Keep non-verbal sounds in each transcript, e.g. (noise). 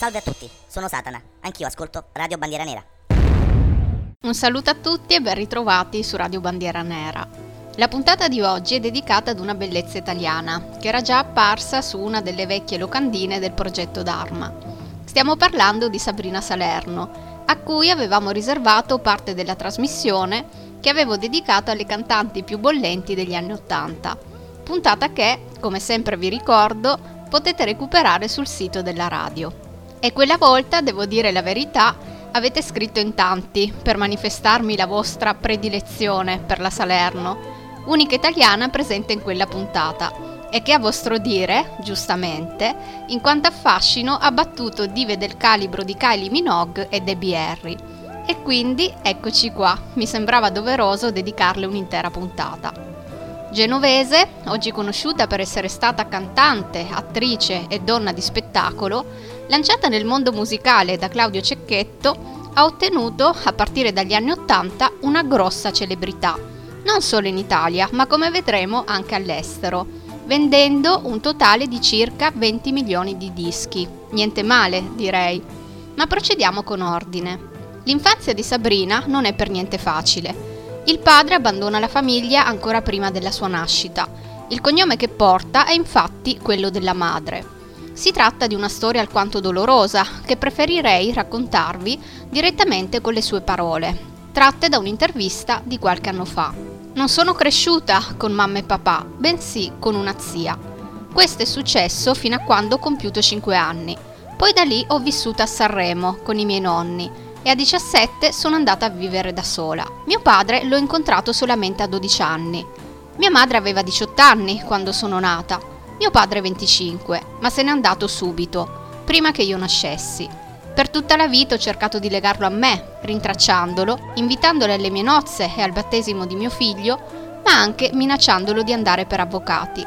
Salve a tutti, sono Satana, anch'io ascolto Radio Bandiera Nera. Un saluto a tutti e ben ritrovati su Radio Bandiera Nera. La puntata di oggi è dedicata ad una bellezza italiana, che era già apparsa su una delle vecchie locandine del progetto Dharma. Stiamo parlando di Sabrina Salerno, a cui avevamo riservato parte della trasmissione che avevo dedicato alle cantanti più bollenti degli anni Ottanta. Puntata che, come sempre vi ricordo, potete recuperare sul sito della radio. E quella volta, devo dire la verità, avete scritto in tanti per manifestarmi la vostra predilezione per la Salerno, unica italiana presente in quella puntata, e che a vostro dire, giustamente, in quanto affascino ha battuto dive del calibro di Kylie Minogue e Debbie Harry. E quindi eccoci qua, mi sembrava doveroso dedicarle un'intera puntata. Genovese, oggi conosciuta per essere stata cantante, attrice e donna di spettacolo, Lanciata nel mondo musicale da Claudio Cecchetto, ha ottenuto, a partire dagli anni Ottanta, una grossa celebrità, non solo in Italia, ma come vedremo anche all'estero, vendendo un totale di circa 20 milioni di dischi. Niente male, direi. Ma procediamo con ordine. L'infanzia di Sabrina non è per niente facile. Il padre abbandona la famiglia ancora prima della sua nascita. Il cognome che porta è infatti quello della madre. Si tratta di una storia alquanto dolorosa che preferirei raccontarvi direttamente con le sue parole, tratte da un'intervista di qualche anno fa. Non sono cresciuta con mamma e papà, bensì con una zia. Questo è successo fino a quando ho compiuto 5 anni. Poi da lì ho vissuto a Sanremo con i miei nonni e a 17 sono andata a vivere da sola. Mio padre l'ho incontrato solamente a 12 anni. Mia madre aveva 18 anni quando sono nata mio padre 25, ma se n'è andato subito, prima che io nascessi. Per tutta la vita ho cercato di legarlo a me, rintracciandolo, invitandolo alle mie nozze e al battesimo di mio figlio, ma anche minacciandolo di andare per avvocati.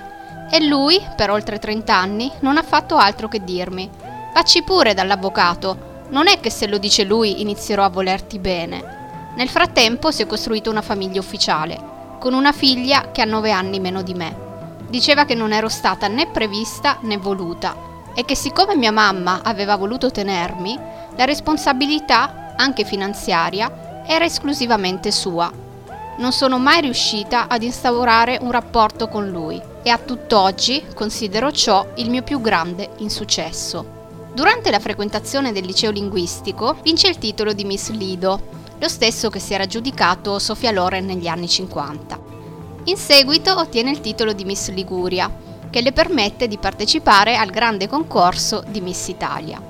E lui, per oltre 30 anni, non ha fatto altro che dirmi: Facci pure dall'avvocato, non è che se lo dice lui inizierò a volerti bene. Nel frattempo si è costruita una famiglia ufficiale, con una figlia che ha 9 anni meno di me. Diceva che non ero stata né prevista né voluta e che siccome mia mamma aveva voluto tenermi, la responsabilità, anche finanziaria, era esclusivamente sua. Non sono mai riuscita ad instaurare un rapporto con lui e a tutt'oggi considero ciò il mio più grande insuccesso. Durante la frequentazione del liceo linguistico vince il titolo di Miss Lido, lo stesso che si era giudicato Sofia Loren negli anni 50. In seguito ottiene il titolo di Miss Liguria, che le permette di partecipare al grande concorso di Miss Italia.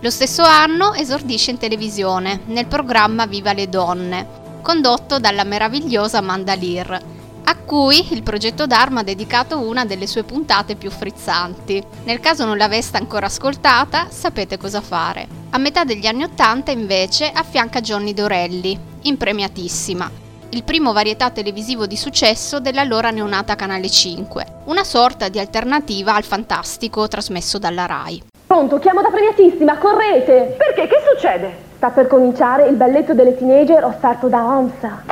Lo stesso anno esordisce in televisione nel programma Viva le donne, condotto dalla meravigliosa Amanda Lear, a cui il progetto Dharma ha dedicato una delle sue puntate più frizzanti. Nel caso non l'aveste ancora ascoltata, sapete cosa fare. A metà degli anni Ottanta invece affianca Johnny Dorelli, impremiatissima, il primo varietà televisivo di successo dell'allora neonata Canale 5, una sorta di alternativa al fantastico trasmesso dalla RAI. Pronto, chiamo da premiatissima, correte! Perché? Che succede? Sta per cominciare il balletto delle teenager offerto da OMSA.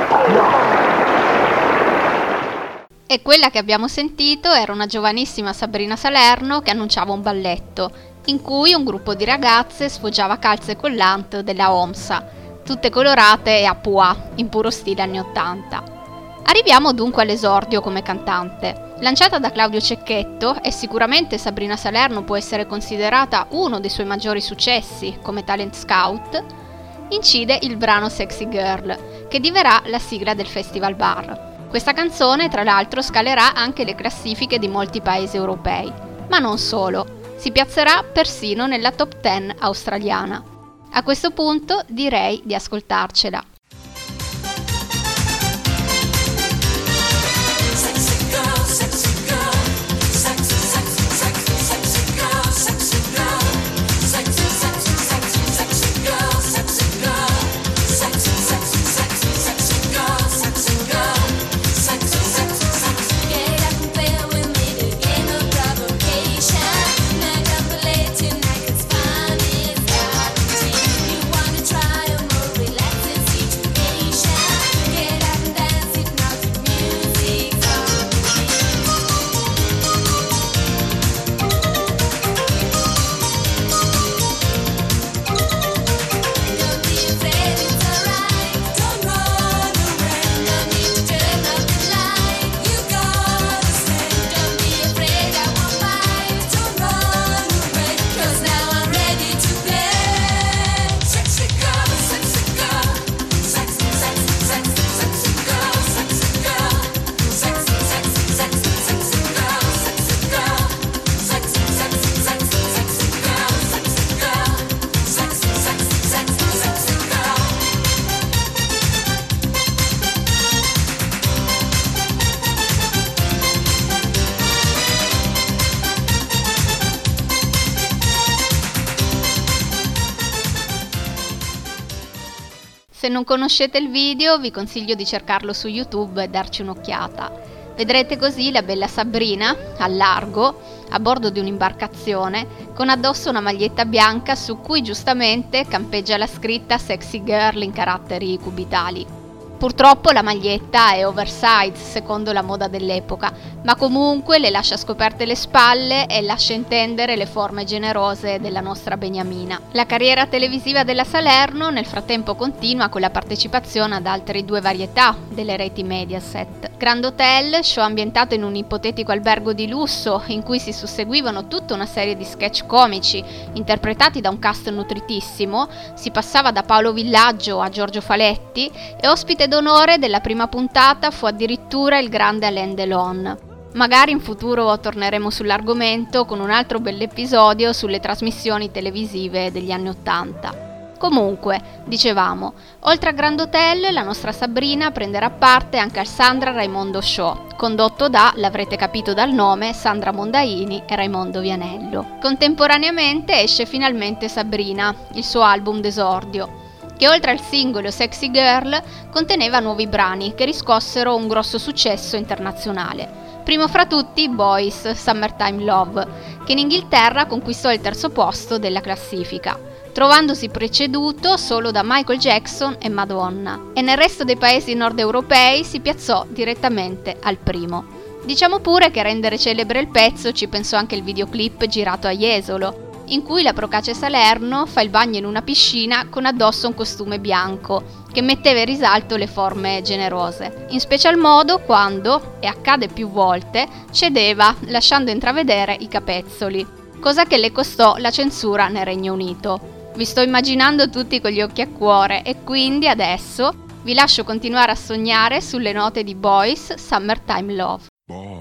E quella che abbiamo sentito era una giovanissima Sabrina Salerno che annunciava un balletto, in cui un gruppo di ragazze sfoggiava calze collant della OMSA tutte colorate e a pois, in puro stile anni 80. Arriviamo dunque all'esordio come cantante. Lanciata da Claudio Cecchetto e sicuramente Sabrina Salerno può essere considerata uno dei suoi maggiori successi come talent scout, incide il brano Sexy Girl, che diverrà la sigla del Festival Bar. Questa canzone, tra l'altro, scalerà anche le classifiche di molti paesi europei, ma non solo, si piazzerà persino nella top 10 australiana. A questo punto direi di ascoltarcela. Non conoscete il video vi consiglio di cercarlo su YouTube e darci un'occhiata. Vedrete così la bella Sabrina, al largo, a bordo di un'imbarcazione, con addosso una maglietta bianca su cui giustamente campeggia la scritta Sexy Girl in caratteri cubitali. Purtroppo la maglietta è oversize secondo la moda dell'epoca, ma comunque le lascia scoperte le spalle e lascia intendere le forme generose della nostra Beniamina. La carriera televisiva della Salerno nel frattempo continua con la partecipazione ad altre due varietà delle reti Mediaset. Grand Hotel, show ambientato in un ipotetico albergo di lusso in cui si susseguivano tutta una serie di sketch comici interpretati da un cast nutritissimo, si passava da Paolo Villaggio a Giorgio Faletti e ospite d'onore della prima puntata fu addirittura il grande Alain Delon. Magari in futuro torneremo sull'argomento con un altro bell'episodio sulle trasmissioni televisive degli anni Ottanta. Comunque, dicevamo, oltre a Grand Hotel, la nostra Sabrina prenderà parte anche al Sandra Raimondo Show, condotto da, l'avrete capito dal nome, Sandra Mondaini e Raimondo Vianello. Contemporaneamente esce finalmente Sabrina, il suo album d'esordio, che oltre al singolo Sexy Girl conteneva nuovi brani che riscossero un grosso successo internazionale. Primo fra tutti Boys Summertime Love, che in Inghilterra conquistò il terzo posto della classifica, trovandosi preceduto solo da Michael Jackson e Madonna, e nel resto dei paesi nord europei si piazzò direttamente al primo. Diciamo pure che a rendere celebre il pezzo ci pensò anche il videoclip girato a Jesolo, in cui la Procace Salerno fa il bagno in una piscina con addosso un costume bianco, che metteva in risalto le forme generose, in special modo quando, e accade più volte, cedeva lasciando intravedere i capezzoli, cosa che le costò la censura nel Regno Unito. Vi sto immaginando tutti con gli occhi a cuore e quindi adesso vi lascio continuare a sognare sulle note di Boys Summertime Love.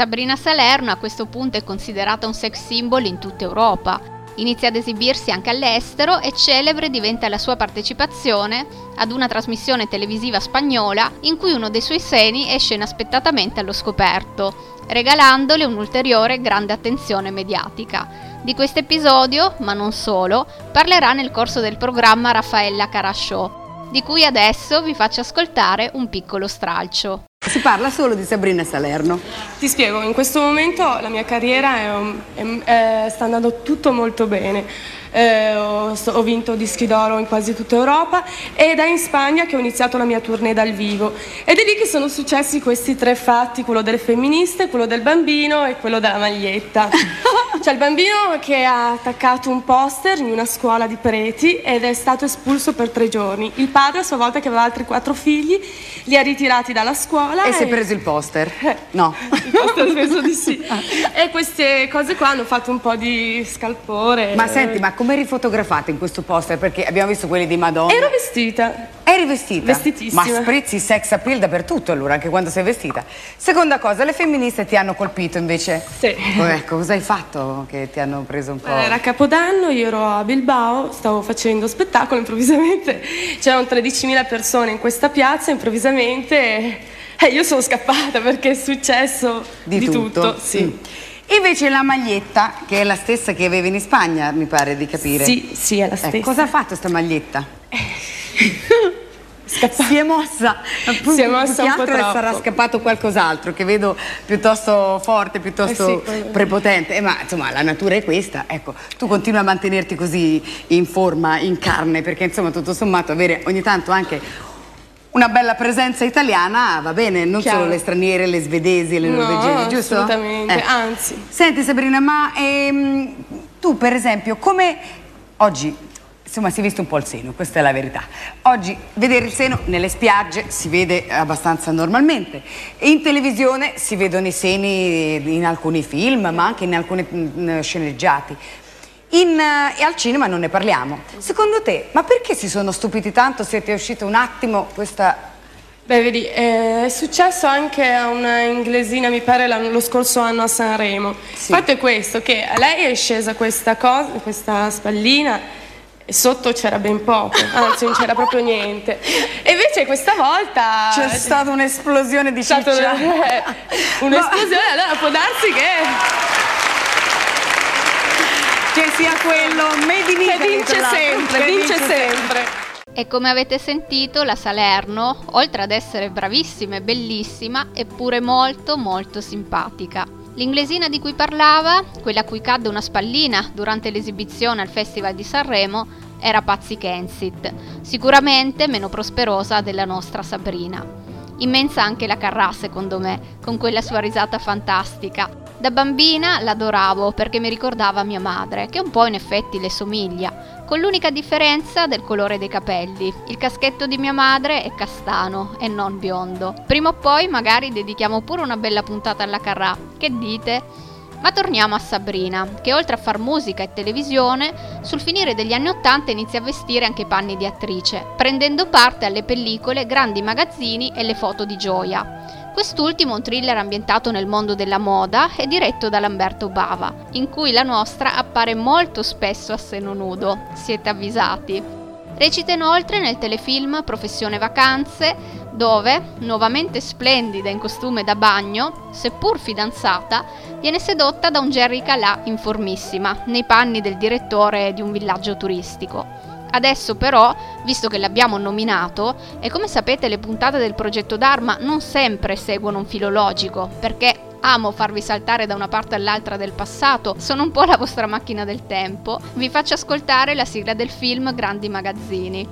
Sabrina Salerno a questo punto è considerata un sex symbol in tutta Europa. Inizia ad esibirsi anche all'estero e celebre diventa la sua partecipazione ad una trasmissione televisiva spagnola in cui uno dei suoi seni esce inaspettatamente allo scoperto, regalandole un'ulteriore grande attenzione mediatica. Di questo episodio, ma non solo, parlerà nel corso del programma Raffaella Carasciò, di cui adesso vi faccio ascoltare un piccolo stralcio. Si parla solo di Sabrina Salerno. Ti spiego, in questo momento la mia carriera è, è, è, sta andando tutto molto bene eh, ho, ho, vinto dischi d'oro in quasi tutta Europa ed è in Spagna che ho iniziato la mia tournée dal vivo. Ed è lì che sono successi questi tre fatti, quello delle femministe, quello del bambino e quello della maglietta. (laughs) C'è il bambino che ha attaccato un poster in una scuola di Preti ed è stato espulso per tre giorni. Il padre, a sua volta, che aveva altri quattro figli, li ha ritirati dalla scuola. E, e... si è preso il poster? (laughs) Eh, no. il poster penso di sì. (laughs) e queste cose qua hanno fatto un po' di scalpore. Ma senti, ma come eri fotografata in questo poster? Perché abbiamo visto quelli di Madonna. Ero vestita. Eri vestita? Vestitissima. Ma sprizzi sex appeal dappertutto allora, anche quando sei vestita. Seconda cosa, le femministe ti hanno colpito invece? Sì. Oh, ecco, cosa hai fatto che ti hanno preso un po'? Era Capodanno, io ero a Bilbao, stavo facendo spettacolo, improvvisamente c'erano 13.000 persone in questa piazza, improvvisamente eh, io sono scappata perché è successo di, di tutto. tutto sì. Mm. Invece la maglietta, che è la stessa che avevi in Spagna, mi pare di capire. Sì, sì, è la stessa. Eh, cosa ha fatto sta maglietta? (laughs) Scappa. Si è mossa, si è mossa un po' troppo. sarà scappato qualcos'altro che vedo piuttosto forte, piuttosto eh sì, prepotente. Eh, ma insomma la natura è questa, ecco, tu continui a mantenerti così in forma, in carne, perché insomma tutto sommato avere ogni tanto anche una bella presenza italiana va bene, non Chiaro. solo le straniere, le svedesi, le norvegesi, no, giusto? assolutamente, eh. anzi. Senti Sabrina, ma ehm, tu per esempio come oggi, insomma si è visto un po' il seno, questa è la verità. Oggi vedere il seno nelle spiagge si vede abbastanza normalmente, in televisione si vedono i seni in alcuni film, ma anche in alcuni mm, sceneggiati. In, uh, e al cinema non ne parliamo. Secondo te, ma perché si sono stupiti tanto se ti è uscito un attimo questa... Beh, vedi, eh, è successo anche a una inglesina, mi pare, lo scorso anno a Sanremo. Sì. Il fatto è questo, che a lei è scesa questa cosa, questa spallina, e sotto c'era ben poco, anzi non c'era proprio niente. E invece questa volta... C'è stata un'esplosione di ciccia. (laughs) Un'esplosione, allora può darsi che che sia quello made in Italy, vince sempre, che vince, vince sempre. E come avete sentito, la Salerno, oltre ad essere bravissima e bellissima, è pure molto molto simpatica. L'inglesina di cui parlava, quella a cui cadde una spallina durante l'esibizione al Festival di Sanremo, era Pazzi Kensit, sicuramente meno prosperosa della nostra Sabrina. Immensa anche la Carrà, secondo me, con quella sua risata fantastica, da bambina l'adoravo perché mi ricordava mia madre, che un po' in effetti le somiglia, con l'unica differenza del colore dei capelli. Il caschetto di mia madre è castano e non biondo. Prima o poi magari dedichiamo pure una bella puntata alla Carrà. Che dite? Ma torniamo a Sabrina, che oltre a far musica e televisione, sul finire degli anni Ottanta inizia a vestire anche i panni di attrice, prendendo parte alle pellicole, grandi magazzini e le foto di gioia. Quest'ultimo un thriller ambientato nel mondo della moda e diretto da Lamberto Bava, in cui la nostra appare molto spesso a seno nudo, siete avvisati. Recita inoltre nel telefilm Professione Vacanze, dove, nuovamente splendida in costume da bagno, seppur fidanzata, viene sedotta da un Jerry Calà in formissima, nei panni del direttore di un villaggio turistico. Adesso però, visto che l'abbiamo nominato, e come sapete le puntate del progetto Dharma non sempre seguono un filo logico, perché amo farvi saltare da una parte all'altra del passato, sono un po' la vostra macchina del tempo, vi faccio ascoltare la sigla del film Grandi Magazzini.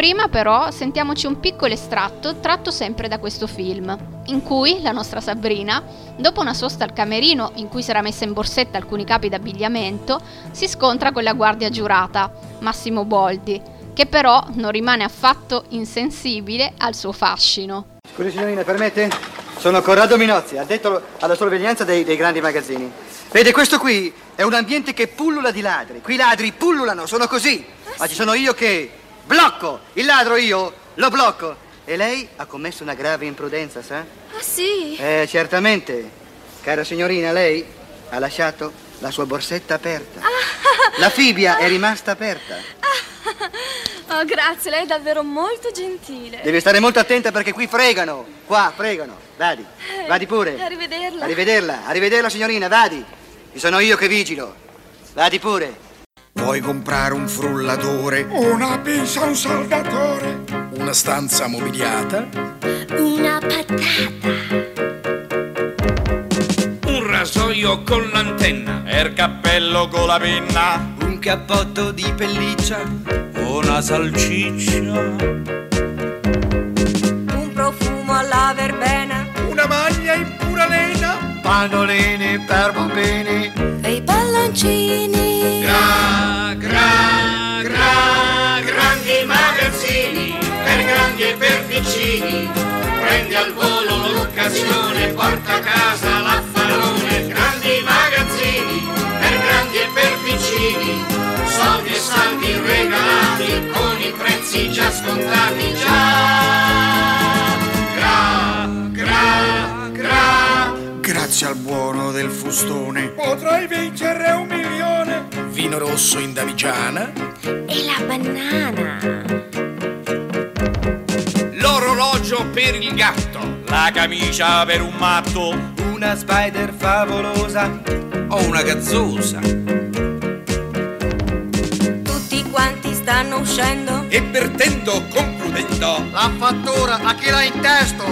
Prima però sentiamoci un piccolo estratto tratto sempre da questo film, in cui la nostra Sabrina, dopo una sosta al camerino in cui si era messa in borsetta alcuni capi d'abbigliamento, si scontra con la guardia giurata, Massimo Boldi, che però non rimane affatto insensibile al suo fascino. Scusi signorina, permette? Sono Corrado Minozzi, addetto alla sorveglianza dei, dei grandi magazzini. Vede, questo qui è un ambiente che pullula di ladri. Qui i ladri pullulano, sono così. Ma ci sono io che Blocco! Il ladro io lo blocco. E lei ha commesso una grave imprudenza, sa? Ah, sì? Eh, certamente. Cara signorina, lei ha lasciato la sua borsetta aperta. Ah. La fibbia è rimasta aperta. Ah. Oh, grazie, lei è davvero molto gentile. Deve stare molto attenta perché qui fregano. Qua, fregano. Vadi. Eh, vadi pure. Arrivederla. Arrivederla. Arrivederla, signorina, vadi. Ci sono io che vigilo. Vadi pure. Vuoi comprare un frullatore? Una pizza, un saldatore? Una stanza mobiliata? Una patata. Un rasoio con l'antenna. Er cappello con la penna. Un cappotto di pelliccia. Una salciccia. Un profumo alla verbena. Una maglia in pura lena. Pannolini per bambini. E i palloncini. Piccini. Prendi al volo l'occasione, porta a casa l'affarone. Grandi magazzini. Per grandi e per piccini. Soldi e saldi regalati con i prezzi già scontati già. Gra, gra, gra. Grazie al buono del fustone. Potrai vincere un milione. Vino rosso in Davigiana. E la banana. L'orologio per il gatto. La camicia per un matto. Una spider favolosa. O una gazzosa. Tutti quanti stanno uscendo. E perdendo, concludendo. La fattura a chi l'ha in testo.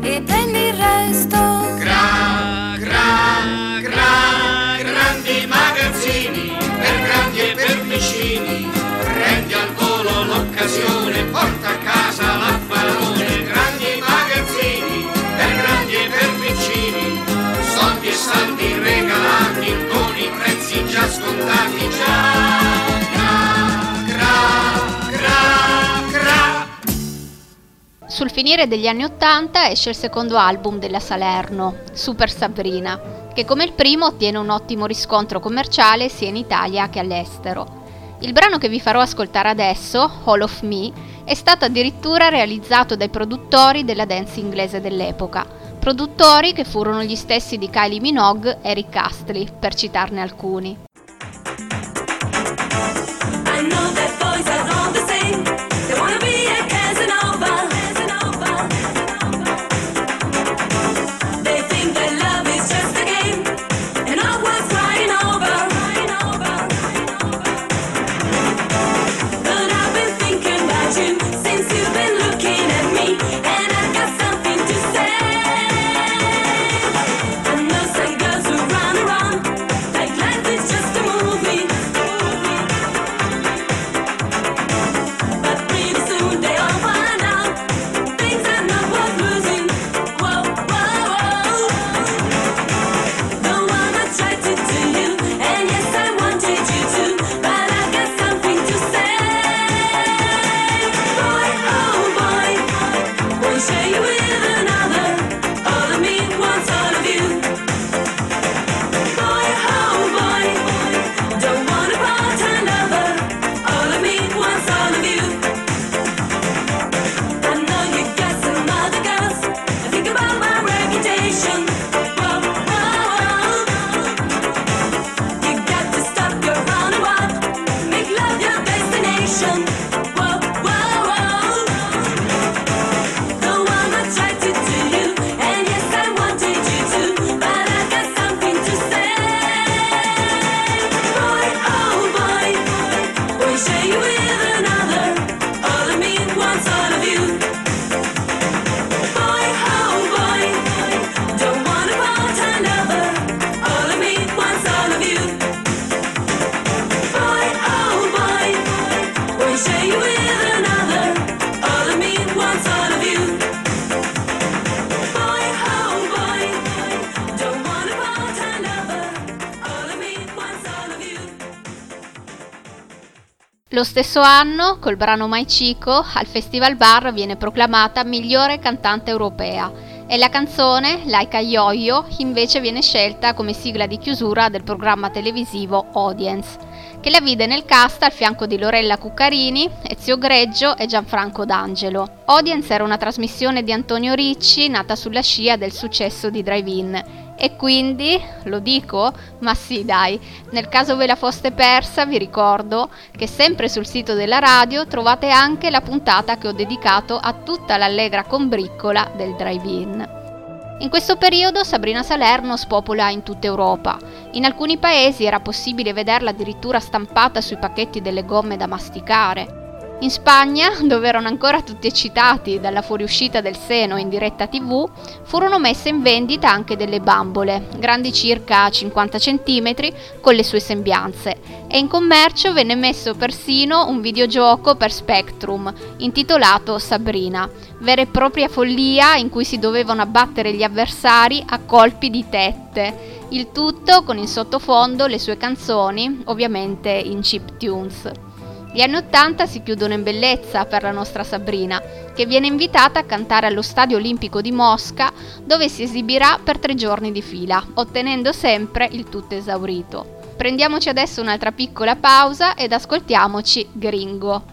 E prendi il resto. Gra, gra, gra, grandi magazzini, per grandi e per vicini, prendi al volo l'occasione, porta a casa saldi regalati, con i prezzi già scontati già. Sul finire degli anni Ottanta esce il secondo album della Salerno, Super Sabrina, che come il primo ottiene un ottimo riscontro commerciale sia in Italia che all'estero. Il brano che vi farò ascoltare adesso, All of Me, è stato addirittura realizzato dai produttori della dance inglese dell'epoca, produttori che furono gli stessi di Kylie Minogue e Rick Astley, per citarne alcuni. Lo stesso anno, col brano Mai Chico, al Festival Bar viene proclamata migliore cantante europea. E la canzone, Like a Yo-Yo, invece viene scelta come sigla di chiusura del programma televisivo Audience, che la vide nel cast al fianco di Lorella Cuccarini, Ezio Greggio e Gianfranco D'Angelo. Audience era una trasmissione di Antonio Ricci nata sulla scia del successo di Drive-In e quindi, lo dico? Ma sì dai, nel caso ve la foste persa vi ricordo che sempre sul sito della radio trovate anche la puntata che ho dedicato a tutta l'allegra combriccola del drive-in. In questo periodo Sabrina Salerno spopola in tutta Europa. In alcuni paesi era possibile vederla addirittura stampata sui pacchetti delle gomme da masticare. In Spagna, dove erano ancora tutti eccitati dalla fuoriuscita del seno in diretta tv, furono messe in vendita anche delle bambole, grandi circa 50 cm, con le sue sembianze, e in commercio venne messo persino un videogioco per Spectrum, intitolato Sabrina, vera e propria follia in cui si dovevano abbattere gli avversari a colpi di tette, il tutto con in sottofondo le sue canzoni, ovviamente in chip tunes. Gli anni Ottanta si chiudono in bellezza per la nostra Sabrina, che viene invitata a cantare allo Stadio Olimpico di Mosca, dove si esibirà per tre giorni di fila, ottenendo sempre il tutto esaurito. Prendiamoci adesso un'altra piccola pausa ed ascoltiamoci Gringo.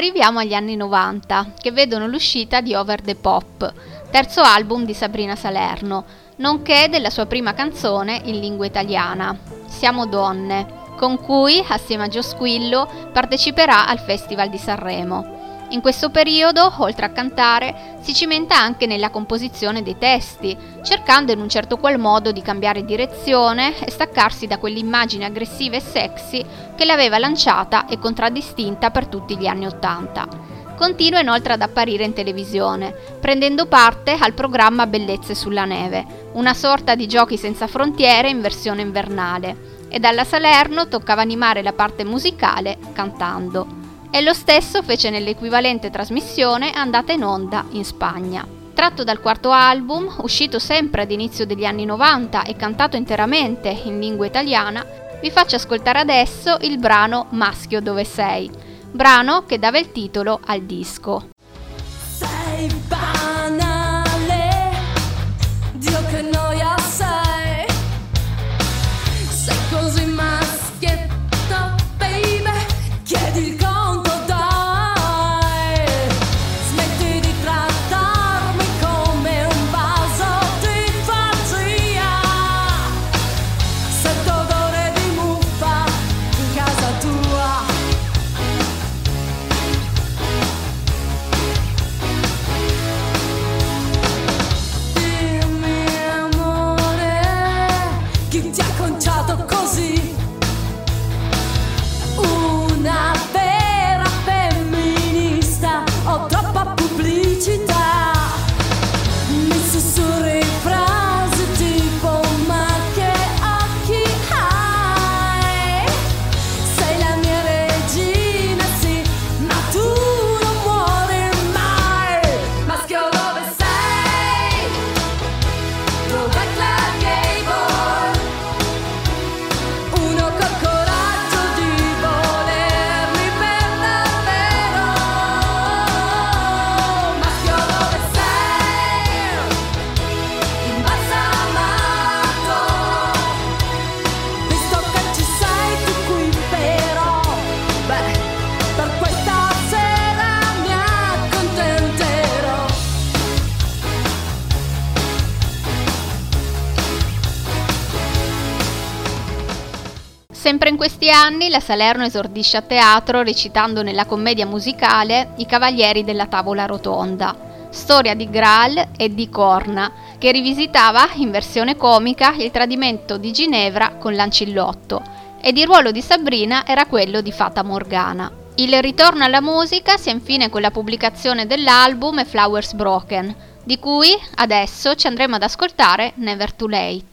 Arriviamo agli anni 90, che vedono l'uscita di Over the Pop, terzo album di Sabrina Salerno, nonché della sua prima canzone in lingua italiana, Siamo donne, con cui, assieme a Gio Squillo, parteciperà al Festival di Sanremo. In questo periodo, oltre a cantare, si cimenta anche nella composizione dei testi, cercando in un certo qual modo di cambiare direzione e staccarsi da quell'immagine aggressiva e sexy che l'aveva lanciata e contraddistinta per tutti gli anni Ottanta. Continua inoltre ad apparire in televisione, prendendo parte al programma Bellezze sulla neve, una sorta di giochi senza frontiere in versione invernale, e dalla Salerno toccava animare la parte musicale cantando. E lo stesso fece nell'equivalente trasmissione andata in onda in Spagna. Tratto dal quarto album, uscito sempre ad inizio degli anni 90 e cantato interamente in lingua italiana, vi faccio ascoltare adesso il brano Maschio dove sei, brano che dava il titolo al disco. Sei anni la Salerno esordisce a teatro recitando nella commedia musicale I Cavalieri della Tavola Rotonda, storia di Graal e di Corna, che rivisitava in versione comica il tradimento di Ginevra con Lancillotto ed il ruolo di Sabrina era quello di Fata Morgana. Il ritorno alla musica si ha infine con la pubblicazione dell'album Flowers Broken, di cui adesso ci andremo ad ascoltare Never Too Late.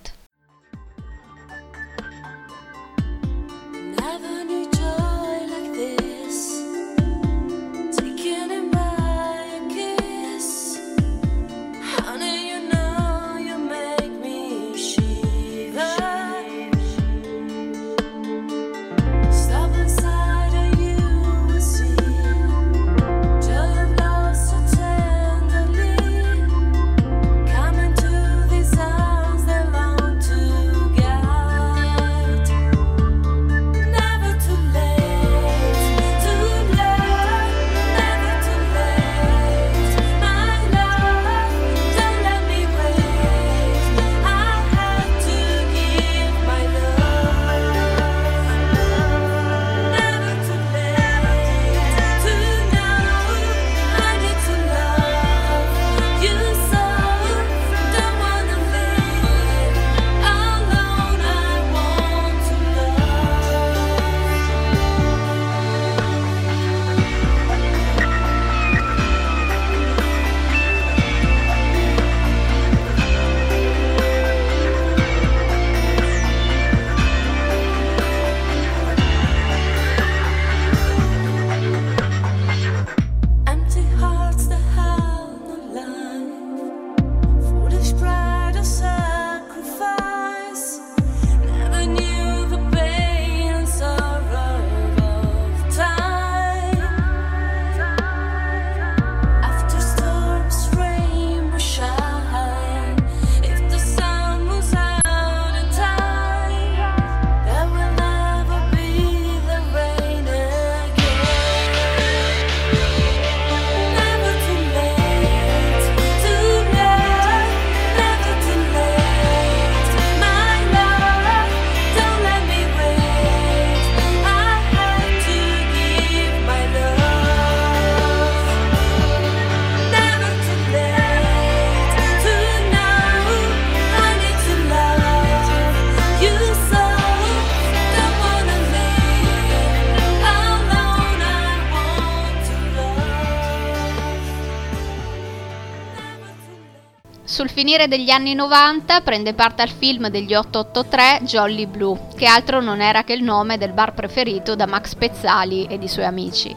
Finire degli anni 90 prende parte al film degli 883 Jolly Blue, che altro non era che il nome del bar preferito da Max Pezzali e i suoi amici.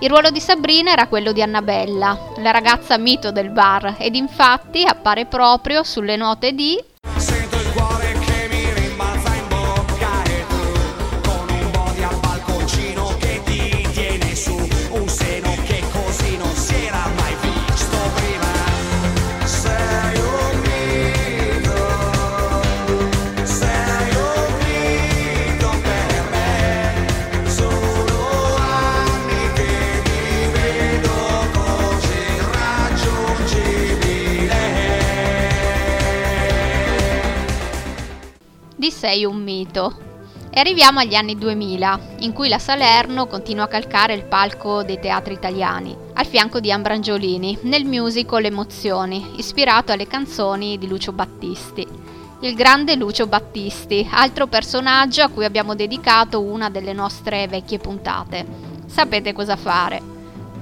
Il ruolo di Sabrina era quello di Annabella, la ragazza mito del bar, ed infatti appare proprio sulle note di sei un mito. E arriviamo agli anni 2000, in cui la Salerno continua a calcare il palco dei teatri italiani, al fianco di Ambrangiolini, nel musical Emozioni, ispirato alle canzoni di Lucio Battisti. Il grande Lucio Battisti, altro personaggio a cui abbiamo dedicato una delle nostre vecchie puntate. Sapete cosa fare.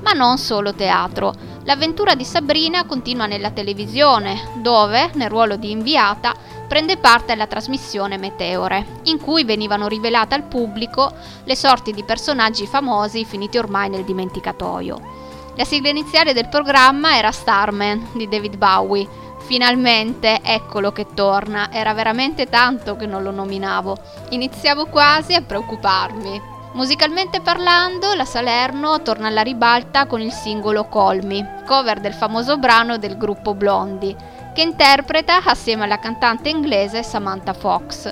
Ma non solo teatro. L'avventura di Sabrina continua nella televisione, dove, nel ruolo di inviata, prende parte alla trasmissione Meteore, in cui venivano rivelate al pubblico le sorti di personaggi famosi finiti ormai nel dimenticatoio. La sigla iniziale del programma era Starman di David Bowie. Finalmente, eccolo che torna, era veramente tanto che non lo nominavo. Iniziavo quasi a preoccuparmi. Musicalmente parlando, la Salerno torna alla ribalta con il singolo Call Me, cover del famoso brano del gruppo Blondie, che interpreta assieme alla cantante inglese Samantha Fox.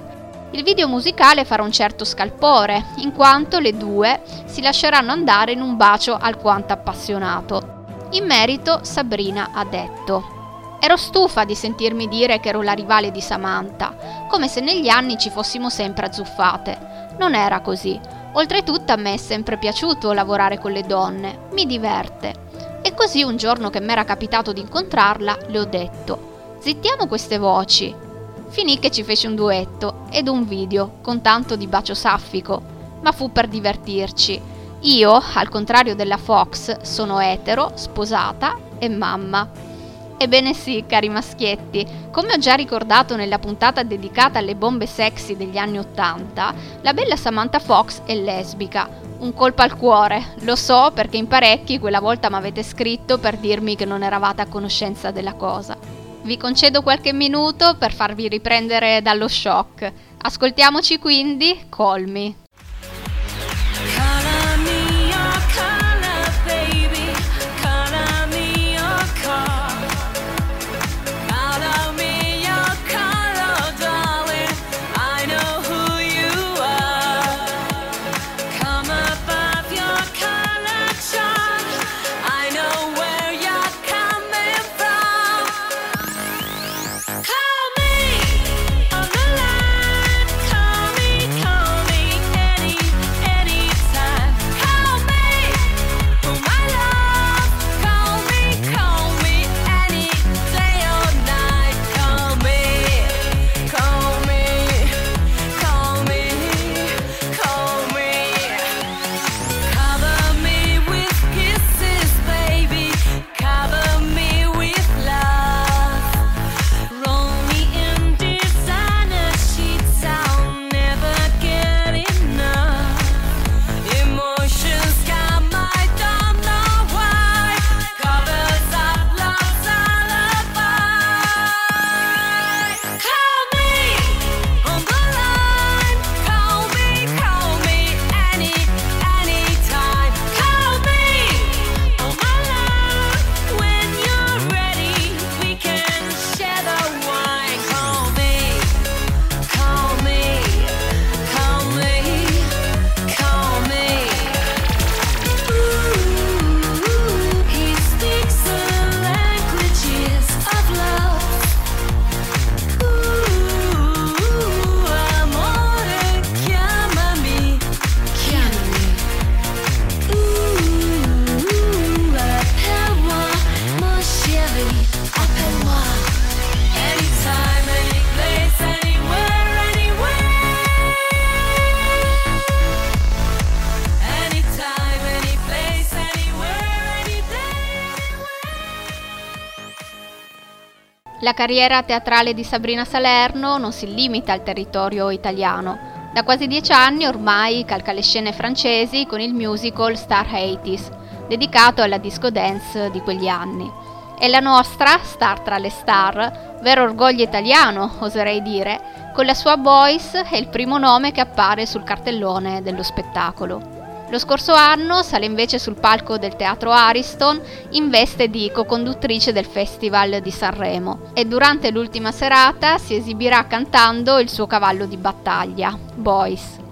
Il video musicale farà un certo scalpore, in quanto le due si lasceranno andare in un bacio alquanto appassionato. In merito, Sabrina ha detto: Ero stufa di sentirmi dire che ero la rivale di Samantha, come se negli anni ci fossimo sempre azzuffate. Non era così. Oltretutto a me è sempre piaciuto lavorare con le donne, mi diverte. E così un giorno che mi era capitato di incontrarla, le ho detto: Zittiamo queste voci. Finì che ci fece un duetto ed un video con tanto di bacio saffico, ma fu per divertirci. Io, al contrario della Fox, sono etero, sposata e mamma. Ebbene sì, cari maschietti, come ho già ricordato nella puntata dedicata alle bombe sexy degli anni Ottanta, la bella Samantha Fox è lesbica. Un colpo al cuore, lo so perché in parecchi quella volta mi avete scritto per dirmi che non eravate a conoscenza della cosa. Vi concedo qualche minuto per farvi riprendere dallo shock. Ascoltiamoci quindi Call La carriera teatrale di Sabrina Salerno non si limita al territorio italiano. Da quasi dieci anni ormai calca le scene francesi con il musical Star 80s, dedicato alla disco dance di quegli anni. E la nostra, star tra le star, vero orgoglio italiano, oserei dire, con la sua Boyce è il primo nome che appare sul cartellone dello spettacolo. Lo scorso anno sale invece sul palco del teatro Ariston in veste di co-conduttrice del Festival di Sanremo e durante l'ultima serata si esibirà cantando il suo cavallo di battaglia, Boys.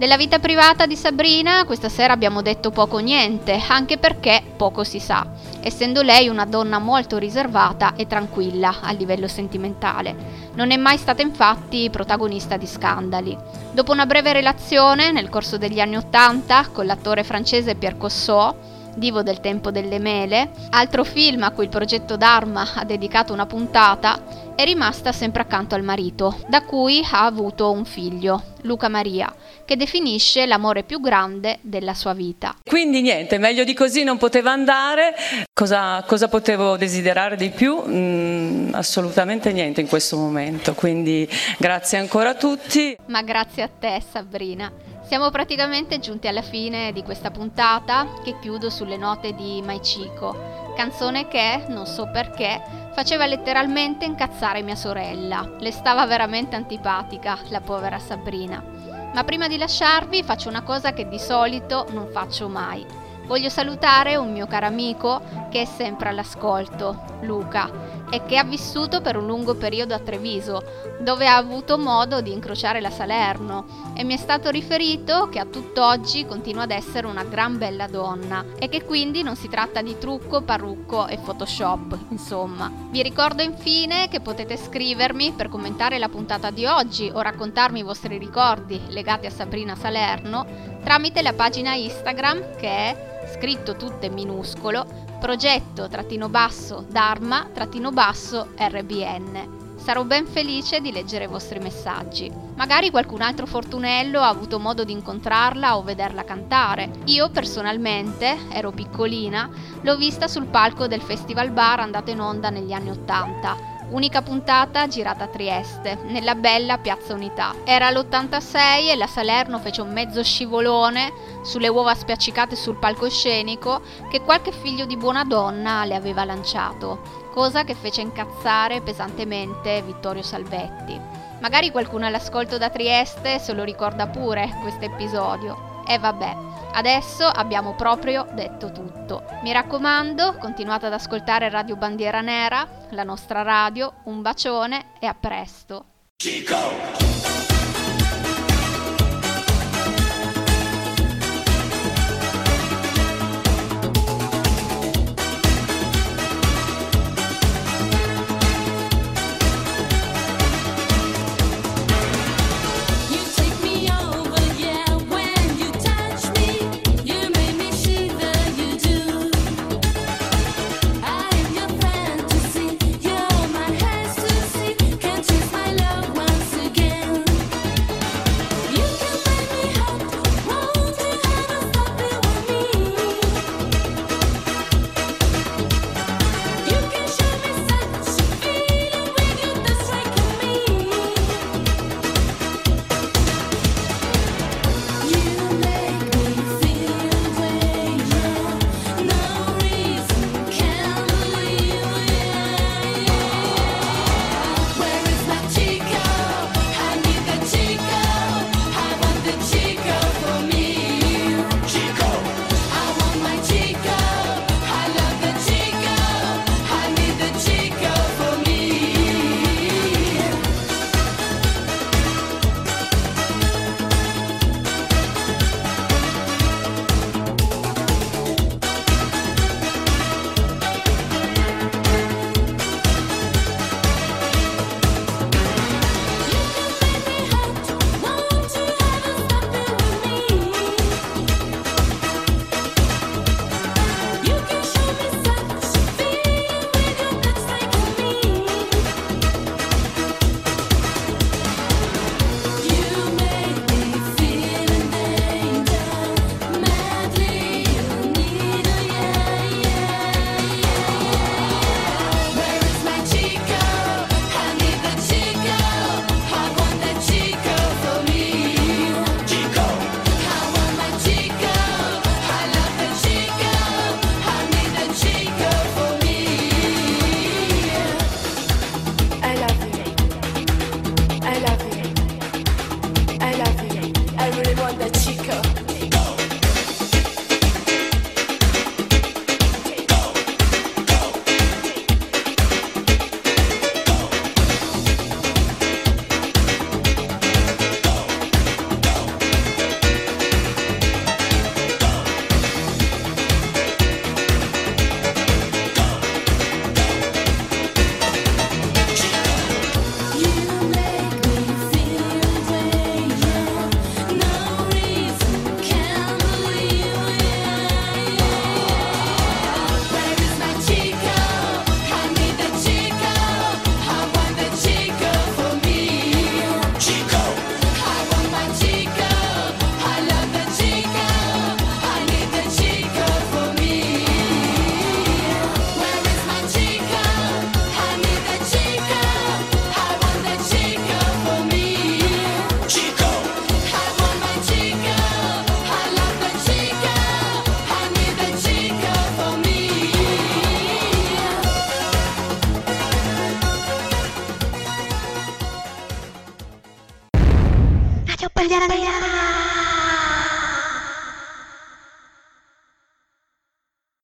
Della vita privata di Sabrina questa sera abbiamo detto poco o niente, anche perché poco si sa, essendo lei una donna molto riservata e tranquilla a livello sentimentale. Non è mai stata infatti protagonista di scandali. Dopo una breve relazione nel corso degli anni Ottanta con l'attore francese Pierre Cossot, divo del tempo delle mele, altro film a cui il progetto Dharma ha dedicato una puntata, è rimasta sempre accanto al marito, da cui ha avuto un figlio, Luca Maria, che definisce l'amore più grande della sua vita. Quindi niente, meglio di così non poteva andare. Cosa, cosa potevo desiderare di più? Mm, assolutamente niente in questo momento. Quindi grazie ancora a tutti. Ma grazie a te Sabrina. Siamo praticamente giunti alla fine di questa puntata che chiudo sulle note di Mai Chico, canzone che, non so perché, faceva letteralmente incazzare mia sorella. Le stava veramente antipatica, la povera Sabrina. Ma prima di lasciarvi faccio una cosa che di solito non faccio mai. Voglio salutare un mio caro amico che è sempre all'ascolto, Luca, e che ha vissuto per un lungo periodo a Treviso, dove ha avuto modo di incrociare la Salerno e mi è stato riferito che a tutt'oggi continua ad essere una gran bella donna e che quindi non si tratta di trucco, parrucco e Photoshop, insomma. Vi ricordo infine che potete scrivermi per commentare la puntata di oggi o raccontarmi i vostri ricordi legati a Sabrina Salerno tramite la pagina Instagram che è scritto tutto in minuscolo progetto trattino basso Dharma trattino basso RBN. Sarò ben felice di leggere i vostri messaggi. Magari qualcun altro fortunello ha avuto modo di incontrarla o vederla cantare. Io personalmente, ero piccolina, l'ho vista sul palco del Festival Bar andato in onda negli anni Ottanta. Unica puntata girata a Trieste, nella bella Piazza Unità. Era l'86 e la Salerno fece un mezzo scivolone sulle uova spiaccicate sul palcoscenico che qualche figlio di buona donna le aveva lanciato, cosa che fece incazzare pesantemente Vittorio Salvetti. Magari qualcuno all'ascolto da Trieste se lo ricorda pure questo episodio. E vabbè, adesso abbiamo proprio detto tutto. Mi raccomando, continuate ad ascoltare Radio Bandiera Nera, la nostra radio, un bacione e a presto. Chico!